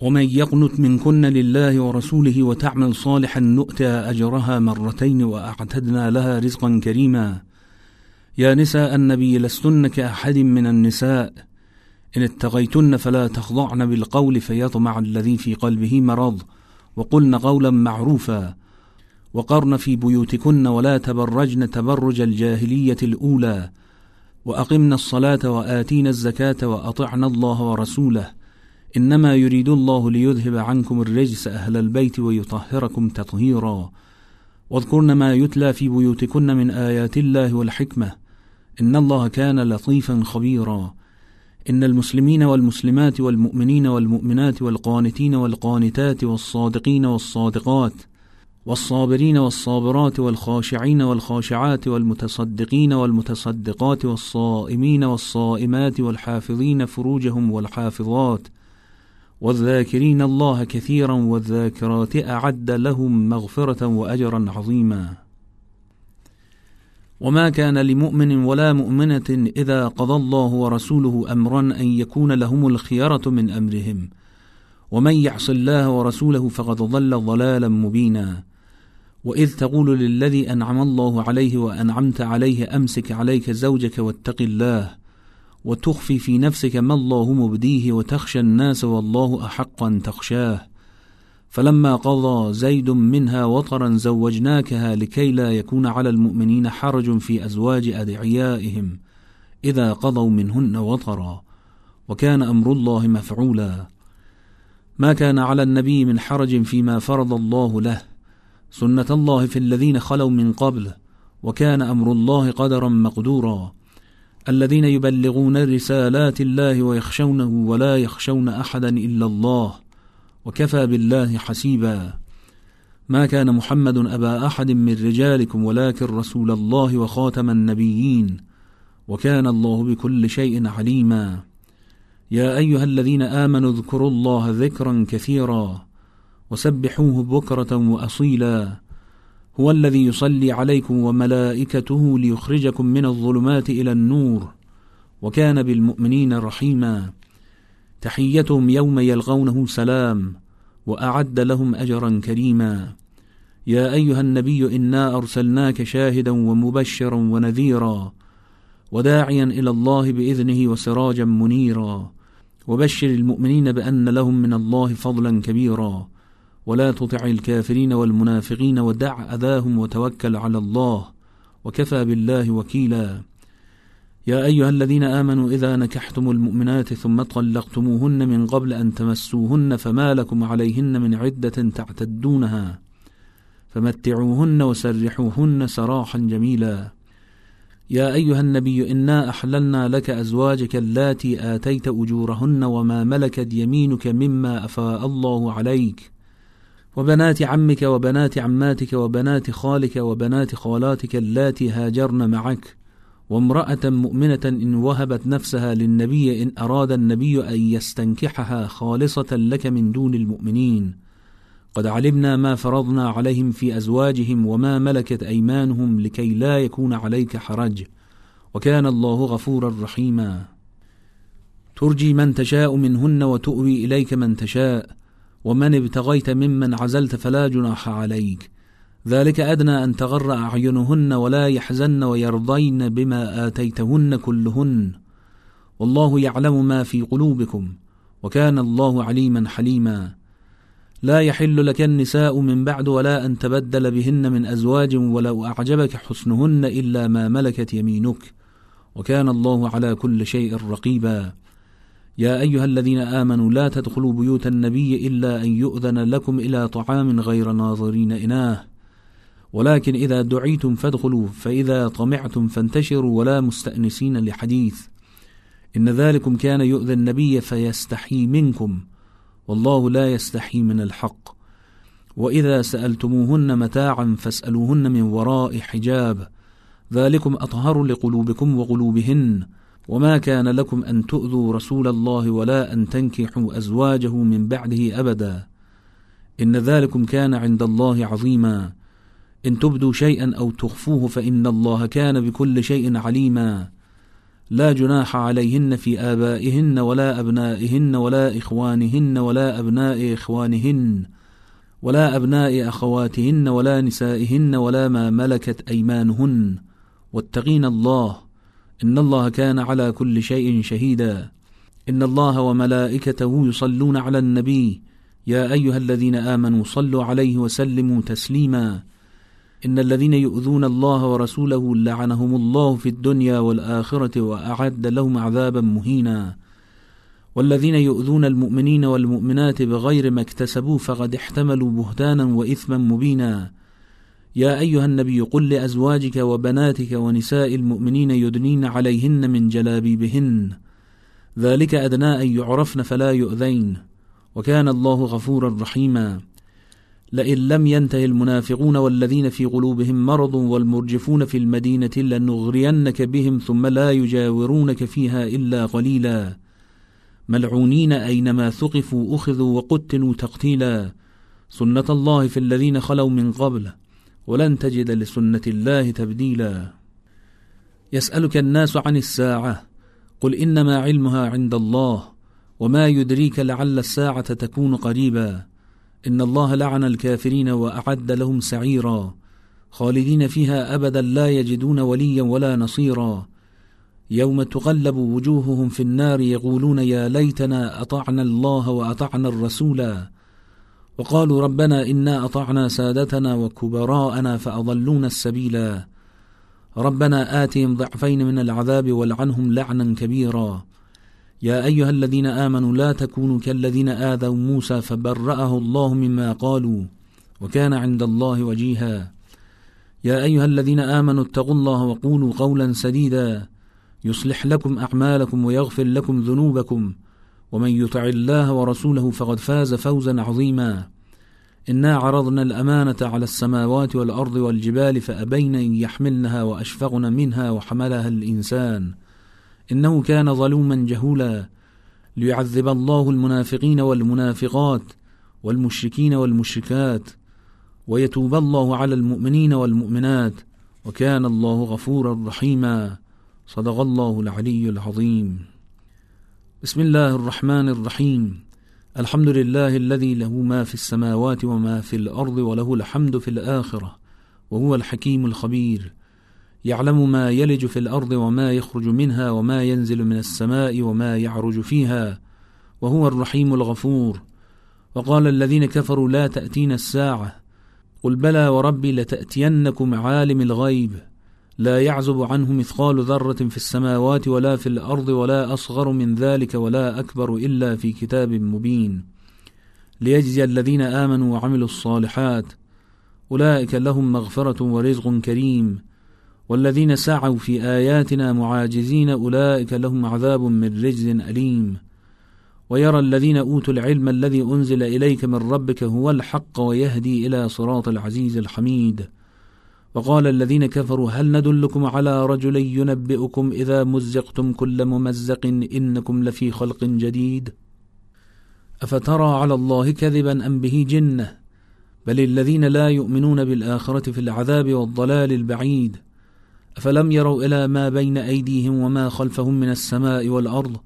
ومن يقنت منكن لله ورسوله وتعمل صالحا نؤتى أجرها مرتين وأعتدنا لها رزقا كريما. يا نساء النبي لستن كأحد من النساء. إن اتقيتن فلا تخضعن بالقول فيطمع الذي في قلبه مرض. وقلن قولا معروفا. وقرن في بيوتكن ولا تبرجن تبرج الجاهلية الأولى. وأقمنا الصلاة وآتينا الزكاة وأطعنا الله ورسوله. إنما يريد الله ليذهب عنكم الرجس أهل البيت ويطهركم تطهيرا. واذكرن ما يتلى في بيوتكن من آيات الله والحكمة. إن الله كان لطيفا خبيرا. إن المسلمين والمسلمات والمؤمنين والمؤمنات والقانتين والقانتات والصادقين والصادقات والصابرين والصابرات والخاشعين والخاشعات والمتصدقين والمتصدقات والصائمين والصائمات والحافظين فروجهم والحافظات والذاكرين الله كثيرا والذاكرات أعد لهم مغفرة وأجرا عظيما. وما كان لمؤمن ولا مؤمنة إذا قضى الله ورسوله أمرا أن يكون لهم الخيرة من أمرهم. ومن يعص الله ورسوله فقد ضل ضلالا مبينا. وإذ تقول للذي أنعم الله عليه وأنعمت عليه أمسك عليك زوجك واتق الله. وتخفي في نفسك ما الله مبديه وتخشى الناس والله أحق أن تخشاه. فلما قضى زيد منها وطرا زوجناكها لكي لا يكون على المؤمنين حرج في أزواج أدعيائهم. إذا قضوا منهن وطرا وكان أمر الله مفعولا. ما كان على النبي من حرج فيما فرض الله له. سنة الله في الذين خلوا من قبل وكان أمر الله قدرا مقدورا. الذين يبلغون رسالات الله ويخشونه ولا يخشون أحدا إلا الله وكفى بالله حسيبا. ما كان محمد أبا أحد من رجالكم ولكن رسول الله وخاتم النبيين وكان الله بكل شيء عليما. يا أيها الذين آمنوا اذكروا الله ذكرا كثيرا وسبحوه بكرة وأصيلا. هو الذي يصلي عليكم وملائكته ليخرجكم من الظلمات إلى النور وكان بالمؤمنين رحيما. تحيتهم يوم يلغونه سلام وأعد لهم أجرا كريما. يا أيها النبي إنا أرسلناك شاهدا ومبشرا ونذيرا وداعيا إلى الله بإذنه وسراجا منيرا. وبشر المؤمنين بأن لهم من الله فضلا كبيرا. ولا تطع الكافرين والمنافقين ودع أذاهم وتوكل على الله وكفى بالله وكيلا. يا أيها الذين آمنوا إذا نكحتم المؤمنات ثم طلقتموهن من قبل أن تمسوهن فما لكم عليهن من عدة تعتدونها فمتعوهن وسرحوهن سراحا جميلا. يا أيها النبي إنا أحللنا لك أزواجك اللاتي آتيت أجورهن وما ملكت يمينك مما أفاء الله عليك وبنات عمك وبنات عماتك وبنات خالك وبنات خالاتك اللاتي هاجرن معك وامرأة مؤمنة إن وهبت نفسها للنبي إن أراد النبي أن يستنكحها خالصة لك من دون المؤمنين. قد علمنا ما فرضنا عليهم في أزواجهم وما ملكت أيمانهم لكي لا يكون عليك حرج وكان الله غفورا رحيما. ترجي من تشاء منهن وتؤوي إليك من تشاء ومن ابتغيت ممن عزلت فلا جناح عليك. ذلك أدنى أن تغر أعينهن ولا يحزن ويرضين بما آتيتهن كلهن. والله يعلم ما في قلوبكم وكان الله عليما حليما. لا يحل لك النساء من بعد ولا أن تبدل بهن من أزواج ولو أعجبك حسنهن إلا ما ملكت يمينك. وكان الله على كل شيء رقيبا. يا أيها الذين آمنوا لا تدخلوا بيوت النبي إلا أن يؤذن لكم إلى طعام غير ناظرين إناه. ولكن إذا دعيتم فادخلوا فإذا طمعتم فانتشروا ولا مستأنسين لحديث. إن ذلكم كان يؤذي النبي فيستحي منكم والله لا يستحي من الحق. وإذا سألتموهن متاعا فاسألوهن من وراء حجاب. ذلكم أطهر لقلوبكم وقلوبهن. وما كان لكم أن تؤذوا رسول الله ولا أن تنكحوا أزواجه من بعده أبدا. إن ذلكم كان عند الله عظيما. إن تبدوا شيئا أو تخفوه فإن الله كان بكل شيء عليما. لا جناح عليهن في آبائهن ولا أبنائهن ولا إخوانهن ولا أبناء إخوانهن ولا أبناء أخواتهن ولا نسائهن ولا ما ملكت أيمانهن. واتقين الله إن الله كان على كل شيء شهيدا. إن الله وملائكته يصلون على النبي. يا أيها الذين آمنوا صلوا عليه وسلموا تسليما. إن الذين يؤذون الله ورسوله لعنهم الله في الدنيا والآخرة وأعد لهم عذابا مهينا. والذين يؤذون المؤمنين والمؤمنات بغير ما اكتسبوا فقد احتملوا بهتانا وإثما مبينا. يا أيها النبي قل لأزواجك وبناتك ونساء المؤمنين يدنين عليهن من جلابيبهن. ذلك أدنى أن يعرفن فلا يؤذين. وكان الله غفورا رحيما. لئن لم ينته المنافقون والذين في قلوبهم مرض والمرجفون في المدينة لنغرينك بهم ثم لا يجاورونك فيها إلا قليلا. ملعونين أينما ثقفوا أخذوا وقتلوا تقتيلا. سنة الله في الذين خلوا من قبل. ولن تجد لسنة الله تبديلا. يسألك الناس عن الساعة قل إنما علمها عند الله وما يدريك لعل الساعة تكون قريبا. إن الله لعن الكافرين وأعد لهم سعيرا. خالدين فيها أبدا لا يجدون وليا ولا نصيرا. يوم تقلب وجوههم في النار يقولون يا ليتنا أطعنا الله وأطعنا الرسولا. وقالوا ربنا إنا أطعنا سادتنا وكبراءنا فأضلونا السبيلا. ربنا آتهم ضعفين من العذاب والعنهم لعنا كبيرا. يا أيها الذين آمنوا لا تكونوا كالذين آذوا موسى فبرأه الله مما قالوا وكان عند الله وجيها. يا أيها الذين آمنوا اتقوا الله وقولوا قولا سديدا. يصلح لكم أعمالكم ويغفر لكم ذنوبكم ومن يطع الله ورسوله فقد فاز فوزا عظيما. إنا عرضنا الأمانة على السماوات والأرض والجبال فأبين أن يحملنها وأشفقن منها وحملها الإنسان. إنه كان ظلوما جهولا ليعذب الله المنافقين والمنافقات والمشركين والمشركات ويتوب الله على المؤمنين والمؤمنات وكان الله غفورا رحيما. صدق الله العلي العظيم. بسم الله الرحمن الرحيم. الحمد لله الذي له ما في السماوات وما في الأرض وله الحمد في الآخرة وهو الحكيم الخبير. يعلم ما يلج في الأرض وما يخرج منها وما ينزل من السماء وما يعرج فيها وهو الرحيم الغفور. وقال الذين كفروا لا تأتين الساعة. قل بلى وربي لتأتينكم عالم الغيب. لا يعزب عنه مثقال ذرة في السماوات ولا في الأرض ولا أصغر من ذلك ولا أكبر إلا في كتاب مبين. ليجزي الذين آمنوا وعملوا الصالحات. أولئك لهم مغفرة ورزق كريم. والذين سعوا في آياتنا معاجزين أولئك لهم عذاب من رجز أليم. ويرى الذين أوتوا العلم الذي أنزل إليك من ربك هو الحق ويهدي إلى صراط العزيز الحميد. وقال الذين كفروا هل ندلكم على رجل ينبئكم إذا مزقتم كل ممزق إنكم لفي خلق جديد؟ أفترى على الله كذبا أم به جنة؟ بل الذين لا يؤمنون بالآخرة في العذاب والضلال البعيد. أفلم يروا إلى ما بين أيديهم وما خلفهم من السماء والأرض؟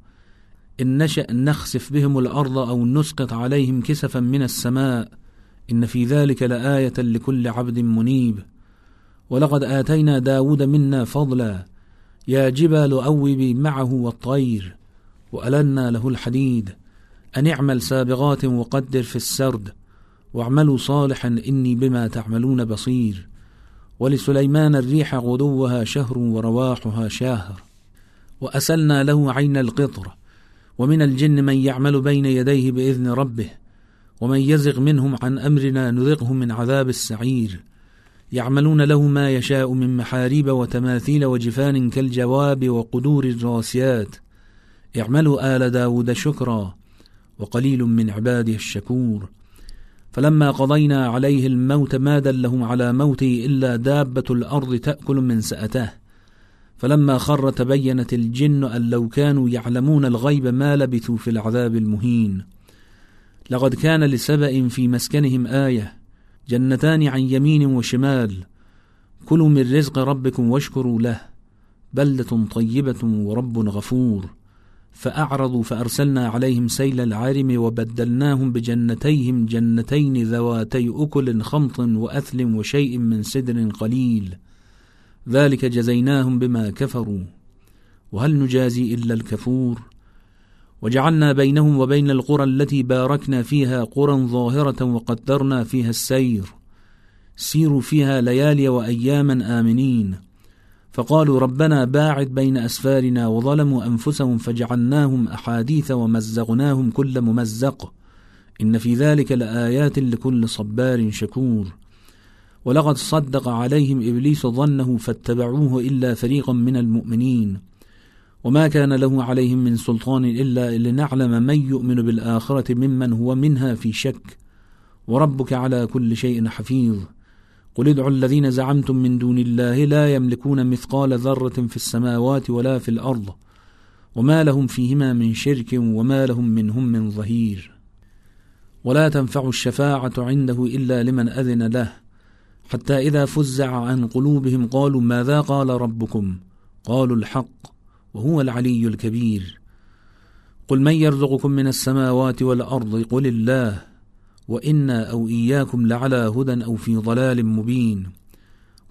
إن نشأ نخسف بهم الأرض أو نسقط عليهم كسفا من السماء إن في ذلك لآية لكل عبد منيب. ولقد آتينا داود منا فضلا. يا جبال أوبي معه والطير وألنا له الحديد. أن اعمل سابغات وقدر في السرد واعملوا صالحا إني بما تعملون بصير. ولسليمان الريح غدوها شهر ورواحها شاهر. وأسلنا له عين القطر ومن الجن من يعمل بين يديه بإذن ربه. ومن يزغ منهم عن أمرنا نذقه من عذاب السعير. يعملون له ما يشاء من محاريب وتماثيل وجفان كالجواب وقدور الراسيات. اعملوا آل داود شكرا وقليل من عباده الشكور. فلما قضينا عليه الموت ما دلهم على موته إلا دابة الأرض تأكل من سأته. فلما خر تبينت الجن أن لو كانوا يعلمون الغيب ما لبثوا في العذاب المهين. لقد كان لسبأ في مسكنهم آية جنتان عن يمين وشمال. كلوا من رزق ربكم واشكروا له. بلدة طيبة ورب غفور. فأعرضوا فأرسلنا عليهم سيل العارم وبدلناهم بجنتيهم جنتين ذواتي أكل خمط وأثل وشيء من سدر قليل. ذلك جزيناهم بما كفروا. وهل نجازي إلا الكفور؟ وجعلنا بينهم وبين القرى التي باركنا فيها قرى ظاهرة وقدرنا فيها السير. سيروا فيها ليالي وأياما آمنين. فقالوا ربنا باعد بين أسفارنا وظلموا أنفسهم فجعلناهم أحاديث ومزقناهم كل ممزق. إن في ذلك لآيات لكل صبار شكور. ولقد صدق عليهم إبليس ظنه فاتبعوه إلا فريقا من المؤمنين. وما كان له عليهم من سلطان إلا لنعلم من يؤمن بالآخرة ممن هو منها في شك. وربك على كل شيء حفيظ. قل ادعوا الذين زعمتم من دون الله لا يملكون مثقال ذرة في السماوات ولا في الأرض. وما لهم فيهما من شرك وما لهم منهم من ظهير. ولا تنفع الشفاعة عنده إلا لمن أذن له. حتى إذا فزع عن قلوبهم قالوا ماذا قال ربكم؟ قالوا الحق. وهو العلي الكبير. قل من يرزقكم من السماوات والأرض؟ قل الله. وإنا أو إياكم لعلى هدى أو في ضلال مبين.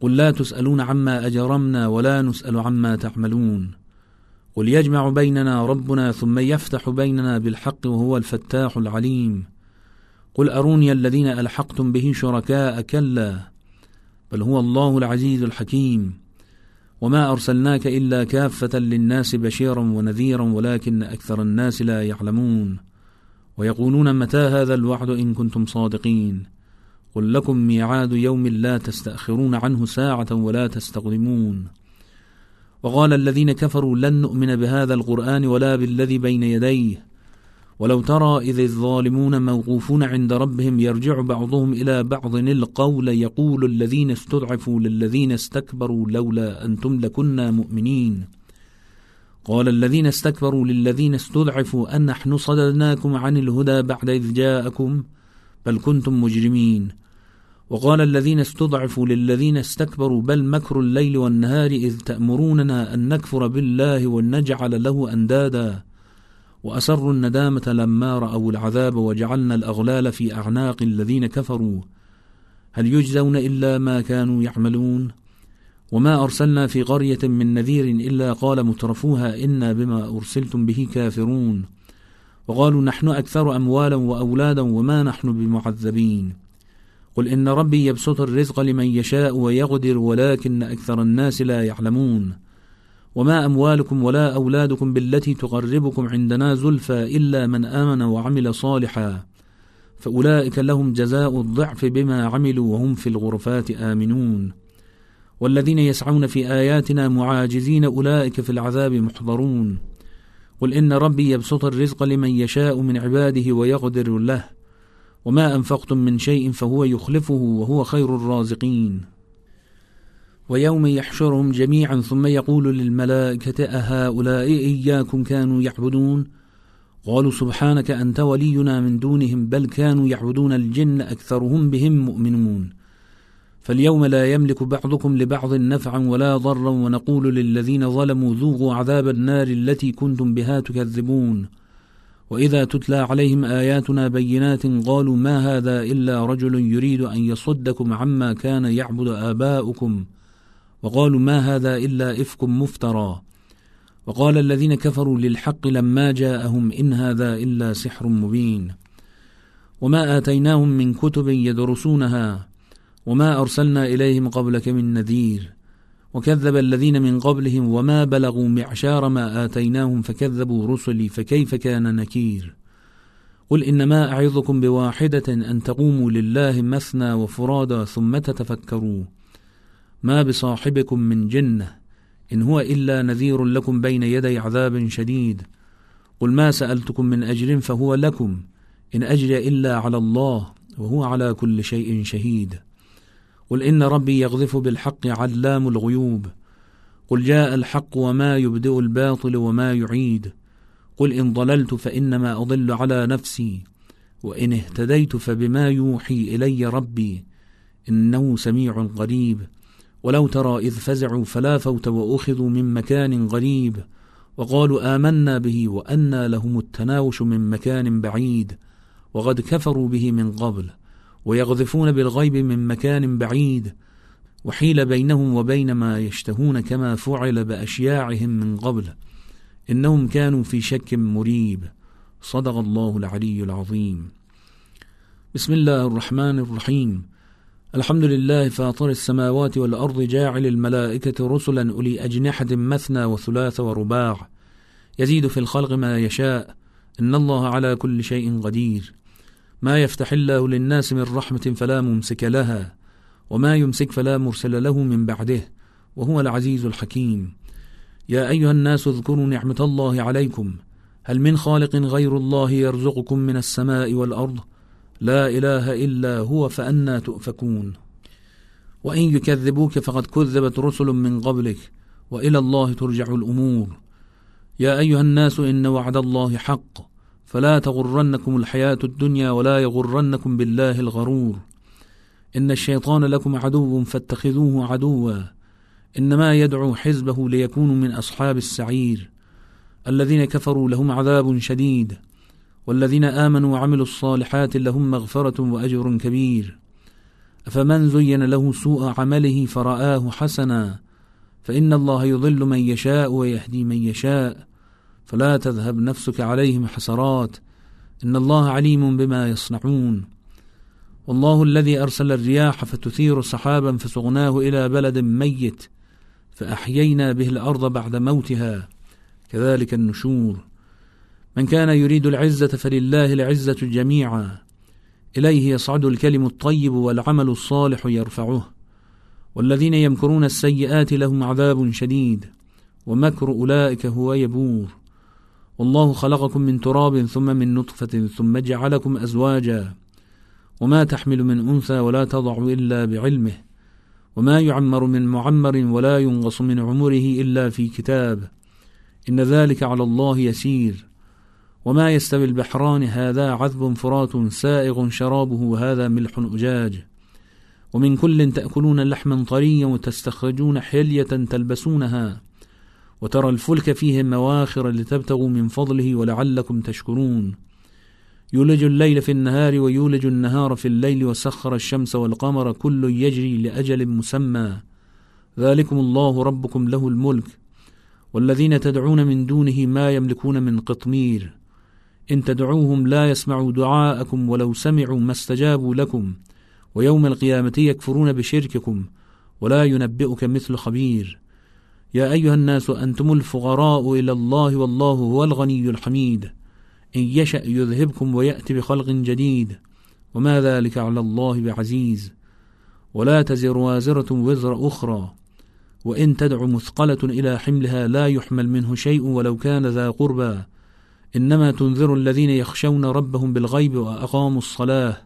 قل لا تسألون عما أجرمنا ولا نسأل عما تعملون. قل يجمع بيننا ربنا ثم يفتح بيننا بالحق وهو الفتاح العليم. قل أروني الذين ألحقتم به شركاء كلا. بل هو الله العزيز الحكيم. وما أرسلناك إلا كافة للناس بشيرا ونذيرا ولكن أكثر الناس لا يعلمون. ويقولون متى هذا الوعد إن كنتم صادقين؟ قل لكم ميعاد يوم لا تستأخرون عنه ساعة ولا تستقدمون. وقال الذين كفروا لن نؤمن بهذا القرآن ولا بالذي بين يديه. ولو ترى إذ الظالمون موقوفون عند ربهم يرجع بعضهم إلى بعض القول يقول الذين استضعفوا للذين استكبروا لولا أنتم لكنا مؤمنين. قال الذين استكبروا للذين استضعفوا أن نحن صددناكم عن الهدى بعد إذ جاءكم بل كنتم مجرمين. وقال الذين استضعفوا للذين استكبروا بل مكر الليل والنهار إذ تأمروننا أن نكفر بالله ونجعل له أندادا. وأسروا الندامة لما رأوا العذاب وجعلنا الأغلال في أعناق الذين كفروا. هل يجزون إلا ما كانوا يعملون؟ وما أرسلنا في قرية من نذير إلا قال مترفوها إنا بما أرسلتم به كافرون. وقالوا نحن أكثر أموالا وأولادا وما نحن بمعذبين. قل إن ربي يبسط الرزق لمن يشاء ويقدر ولكن أكثر الناس لا يعلمون. وما أموالكم ولا أولادكم بالتي تقربكم عندنا زلفى إلا من آمن وعمل صالحا فأولئك لهم جزاء الضعف بما عملوا وهم في الغرفات آمنون والذين يسعون في آياتنا معاجزين أولئك في العذاب محضرون قل إن ربي يبسط الرزق لمن يشاء من عباده ويقدر له وما أنفقتم من شيء فهو يخلفه وهو خير الرازقين ويوم يحشرهم جميعا ثم يقول للملائكة أهؤلاء إياكم كانوا يعبدون؟ قالوا سبحانك أنت ولينا من دونهم بل كانوا يعبدون الجن أكثرهم بهم مؤمنون. فاليوم لا يملك بعضكم لبعض نفعا ولا ضرا ونقول للذين ظلموا ذوقوا عذاب النار التي كنتم بها تكذبون. وإذا تتلى عليهم آياتنا بينات قالوا ما هذا إلا رجل يريد أن يصدكم عما كان يعبد آباؤكم. وقالوا ما هذا إلا إفك مفترى. وقال الذين كفروا للحق لما جاءهم إن هذا إلا سحر مبين. وما آتيناهم من كتب يدرسونها وما أرسلنا إليهم قبلك من نذير. وكذب الذين من قبلهم وما بلغوا معشار ما آتيناهم فكذبوا رسلي فكيف كان نكير. قل إنما أعظكم بواحدة أن تقوموا لله مثنى وفرادا ثم تتفكروا. ما بصاحبكم من جنة إن هو إلا نذير لكم بين يدي عذاب شديد. قل ما سألتكم من أجر فهو لكم إن أجري إلا على الله وهو على كل شيء شهيد. قل إن ربي يغذف بالحق علام الغيوب. قل جاء الحق وما يبدئ الباطل وما يعيد. قل إن ضللت فإنما أضل على نفسي وإن اهتديت فبما يوحي إلي ربي إنه سميع قريب. ولو ترى إذ فزعوا فلا فوت وأخذوا من مكان غريب وقالوا آمنا به وأنى لهم التناوش من مكان بعيد وقد كفروا به من قبل ويغذفون بالغيب من مكان بعيد وحيل بينهم وبين ما يشتهون كما فعل بأشياعهم من قبل إنهم كانوا في شك مريب صدق الله العلي العظيم. بسم الله الرحمن الرحيم. الحمد لله فاطر السماوات والأرض جاعل الملائكة رسلا أولي أجنحة مثنى وثلاث ورباع. يزيد في الخلق ما يشاء. إن الله على كل شيء قدير. ما يفتح الله للناس من رحمة فلا ممسك لها وما يمسك فلا مرسل له من بعده وهو العزيز الحكيم. يا أيها الناس اذكروا نعمة الله عليكم. هل من خالق غير الله يرزقكم من السماء والأرض؟ لا إله إلا هو فأنا تؤفكون. وإن يكذبوك فقد كذبت رسل من قبلك وإلى الله ترجع الأمور. يا أيها الناس إن وعد الله حق فلا تغرنكم الحياة الدنيا ولا يغرنكم بالله الغرور. إن الشيطان لكم عدو فاتخذوه عدوا. إنما يدعو حزبه ليكونوا من أصحاب السعير. الذين كفروا لهم عذاب شديد. والذين آمنوا وعملوا الصالحات لهم مغفرة وأجر كبير. أفمن زين له سوء عمله فرآه حسنا فإن الله يضل من يشاء ويهدي من يشاء. فلا تذهب نفسك عليهم حسرات إن الله عليم بما يصنعون. والله الذي أرسل الرياح فتثير سحابا فسغناه إلى بلد ميت فأحيينا به الأرض بعد موتها. كذلك النشور. من كان يريد العزة فلله العزة جميعا. إليه يصعد الكلم الطيب والعمل الصالح يرفعه. والذين يمكرون السيئات لهم عذاب شديد. ومكر أولئك هو يبور. والله خلقكم من تراب ثم من نطفة ثم جعلكم أزواجا. وما تحمل من أنثى ولا تضع إلا بعلمه. وما يعمر من معمر ولا ينقص من عمره إلا في كتاب. إن ذلك على الله يسير. وما يستوي البحران هذا عذب فرات سائغ شرابه وهذا ملح أجاج. ومن كل تأكلون لحما طريا وتستخرجون حلية تلبسونها. وترى الفلك فيه مواخر لتبتغوا من فضله ولعلكم تشكرون. يولج الليل في النهار ويولج النهار في الليل وسخر الشمس والقمر كل يجري لأجل مسمى. ذلكم الله ربكم له الملك. والذين تدعون من دونه ما يملكون من قطمير. إن تدعوهم لا يسمعوا دعاءكم ولو سمعوا ما استجابوا لكم ويوم القيامة يكفرون بشرككم ولا ينبئك مثل خبير. يا أيها الناس أنتم الفقراء إلى الله والله هو الغني الحميد. إن يشأ يذهبكم ويأتي بخلق جديد. وما ذلك على الله بعزيز. ولا تزر وازرة وزر أخرى. وإن تدع مثقلة إلى حملها لا يحمل منه شيء ولو كان ذا قربى. إنما تنذر الذين يخشون ربهم بالغيب وأقاموا الصلاة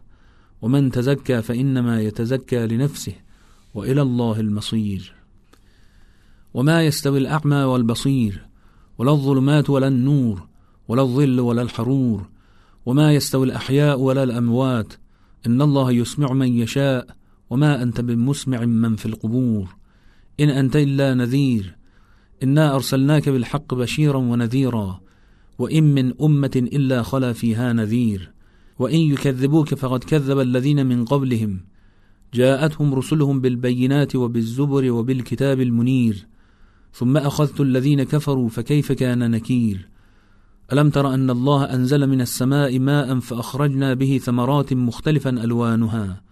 ومن تزكى فإنما يتزكى لنفسه وإلى الله المصير. وما يستوي الأعمى والبصير ولا الظلمات ولا النور ولا الظل ولا الحرور. وما يستوي الأحياء ولا الأموات إن الله يسمع من يشاء وما أنت بمسمع من في القبور. إن أنت إلا نذير إنا أرسلناك بالحق بشيرا ونذيرا. وإن من أمة إلا خلا فيها نذير. وإن يكذبوك فقد كذب الذين من قبلهم. جاءتهم رسلهم بالبينات وبالزبر وبالكتاب المنير. ثم أخذت الذين كفروا فكيف كان نكير؟ ألم تر أن الله أنزل من السماء ماء فأخرجنا به ثمرات مختلفا ألوانها.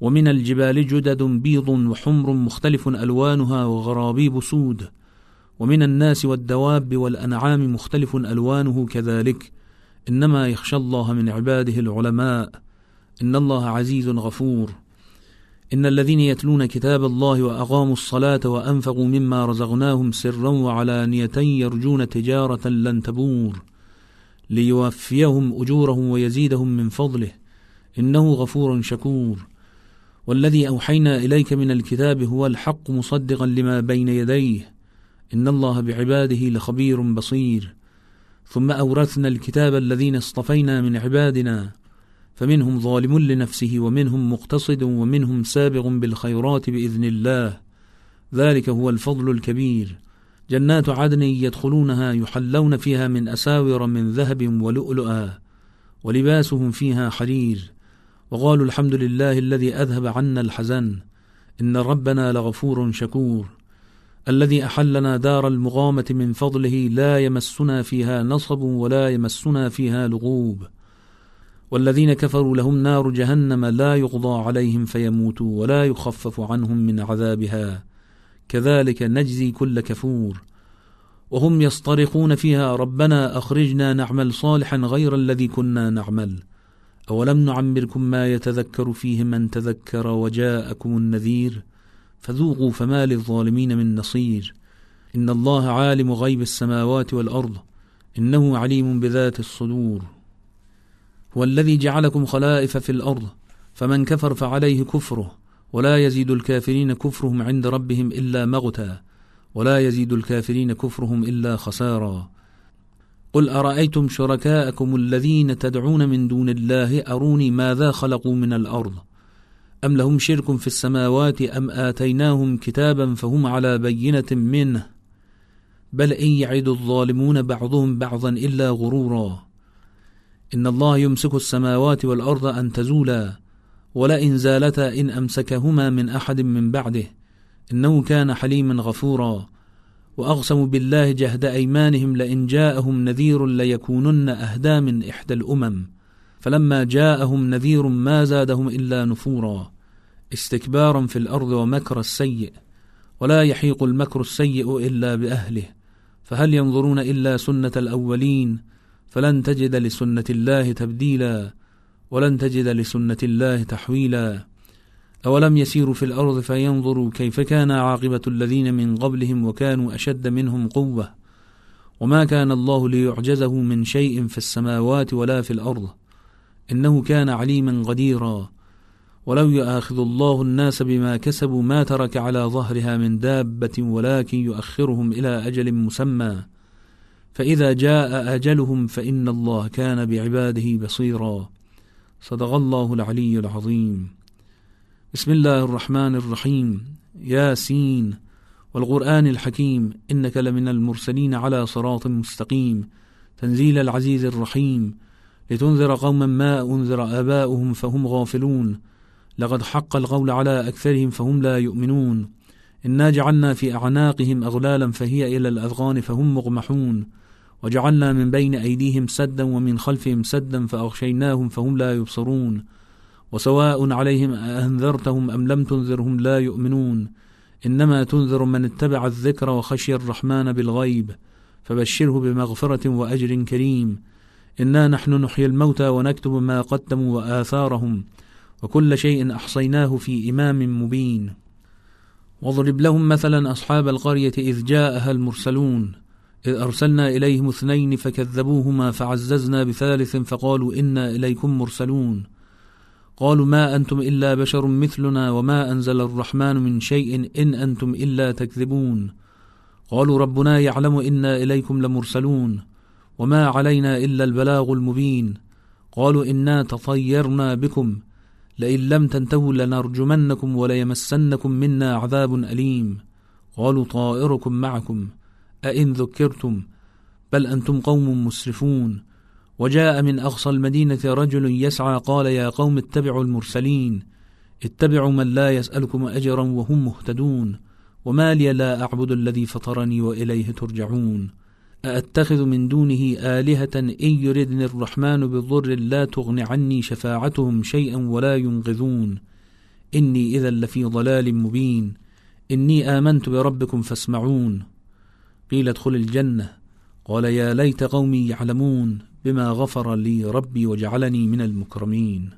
ومن الجبال جدد بيض وحمر مختلف ألوانها وغرابيب سود. ومن الناس والدواب والأنعام مختلف ألوانه كذلك. إنما يخشى الله من عباده العلماء. إن الله عزيز غفور. إن الذين يتلون كتاب الله وأقاموا الصلاة وأنفقوا مما رزقناهم سرا وعلانية يرجون تجارة لن تبور. ليوفيهم أجورهم ويزيدهم من فضله. إنه غفور شكور. والذي أوحينا إليك من الكتاب هو الحق مصدقا لما بين يديه. إن الله بعباده لخبير بصير. ثم أورثنا الكتاب الذين اصطفينا من عبادنا فمنهم ظالم لنفسه ومنهم مقتصد ومنهم سابغ بالخيرات بإذن الله. ذلك هو الفضل الكبير. جنات عدن يدخلونها يحلون فيها من أساور من ذهب ولؤلؤا ولباسهم فيها حرير. وقالوا الحمد لله الذي أذهب عنا الحزن إن ربنا لغفور شكور. الذي أحلنا دار المغامة من فضله لا يمسنا فيها نصب ولا يمسنا فيها لغوب. والذين كفروا لهم نار جهنم لا يقضى عليهم فيموتوا ولا يخفف عنهم من عذابها. كذلك نجزي كل كفور. وهم يصطرخون فيها ربنا أخرجنا نعمل صالحا غير الذي كنا نعمل. أولم نعمركم ما يتذكر فيه من تذكر وجاءكم النذير؟ فذوقوا فما للظالمين من نصير. إن الله عالم غيب السماوات والأرض إنه عليم بذات الصدور. هو الذي جعلكم خلائف في الأرض فمن كفر فعليه كفره ولا يزيد الكافرين كفرهم عند ربهم إلا مغتا ولا يزيد الكافرين كفرهم إلا خسارا. قل أرأيتم شركاءكم الذين تدعون من دون الله أروني ماذا خلقوا من الأرض؟ أم لهم شرك في السماوات أم آتيناهم كتابا فهم على بينة منه؟ بل إن يعد الظالمون بعضهم بعضا إلا غرورا. إن الله يمسك السماوات والأرض أن تزولا ولئن زالتا إن أمسكهما من أحد من بعده إنه كان حليما غفورا. وأقسموا بالله جهد أيمانهم لئن جاءهم نذير ليكونن أهدى من إحدى الأمم. فلما جاءهم نذير ما زادهم إلا نفورا استكبارا في الأرض ومكر السيء ولا يحيق المكر السيء إلا بأهله فهل ينظرون إلا سنة الأولين؟ فلن تجد لسنة الله تبديلا ولن تجد لسنة الله تحويلا. أولم يسيروا في الأرض فينظروا كيف كان عاقبة الذين من قبلهم وكانوا أشد منهم قوة؟ وما كان الله ليعجزه من شيء في السماوات ولا في الأرض. إنه كان عليما قديرا. ولو يؤاخذ الله الناس بما كسبوا ما ترك على ظهرها من دابة ولكن يؤخرهم إلى أجل مسمى. فإذا جاء أجلهم فإن الله كان بعباده بصيرا. صدق الله العلي العظيم. بسم الله الرحمن الرحيم. ياسين. والقرآن الحكيم. إنك لمن المرسلين على صراط مستقيم. تنزيل العزيز الرحيم. لتنذر قوما ما أنذر آباؤهم فهم غافلون. لقد حق القول على أكثرهم فهم لا يؤمنون. إنا جعلنا في أعناقهم أغلالا فهي إلى الأذغان فهم مغمحون. وجعلنا من بين أيديهم سدا ومن خلفهم سدا فأغشيناهم فهم لا يبصرون. وسواء عليهم أنذرتهم أم لم تنذرهم لا يؤمنون. إنما تنذر من اتبع الذكر وخشي الرحمن بالغيب. فبشره بمغفرة وأجر كريم. إنا نحن نحيي الموتى ونكتب ما قدموا وآثارهم وكل شيء أحصيناه في إمام مبين. واضرب لهم مثلا أصحاب القرية إذ جاءها المرسلون إذ أرسلنا إليهم اثنين فكذبوهما فعززنا بثالث فقالوا إنا إليكم مرسلون. قالوا ما أنتم إلا بشر مثلنا وما أنزل الرحمن من شيء إن أنتم إلا تكذبون. قالوا ربنا يعلم إنا إليكم لمرسلون. وما علينا إلا البلاغ المبين. قالوا إنا تطيرنا بكم. لئن لم تنتهوا لنرجمنكم وليمسنكم منا عذاب أليم. قالوا طائركم معكم. أئن ذكرتم. بل أنتم قوم مسرفون. وجاء من أقصى المدينة رجل يسعى قال يا قوم اتبعوا المرسلين. اتبعوا من لا يسألكم أجرا وهم مهتدون. وما لي لا أعبد الذي فطرني وإليه ترجعون. أأتخذ من دونه آلهة إن يردني الرحمن بضر لا تغن عني شفاعتهم شيئا ولا ينقذون. إني إذا لفي ضلال مبين. إني آمنت بربكم فاسمعون. قيل ادخل الجنة. قال يا ليت قومي يعلمون بما غفر لي ربي وجعلني من المكرمين.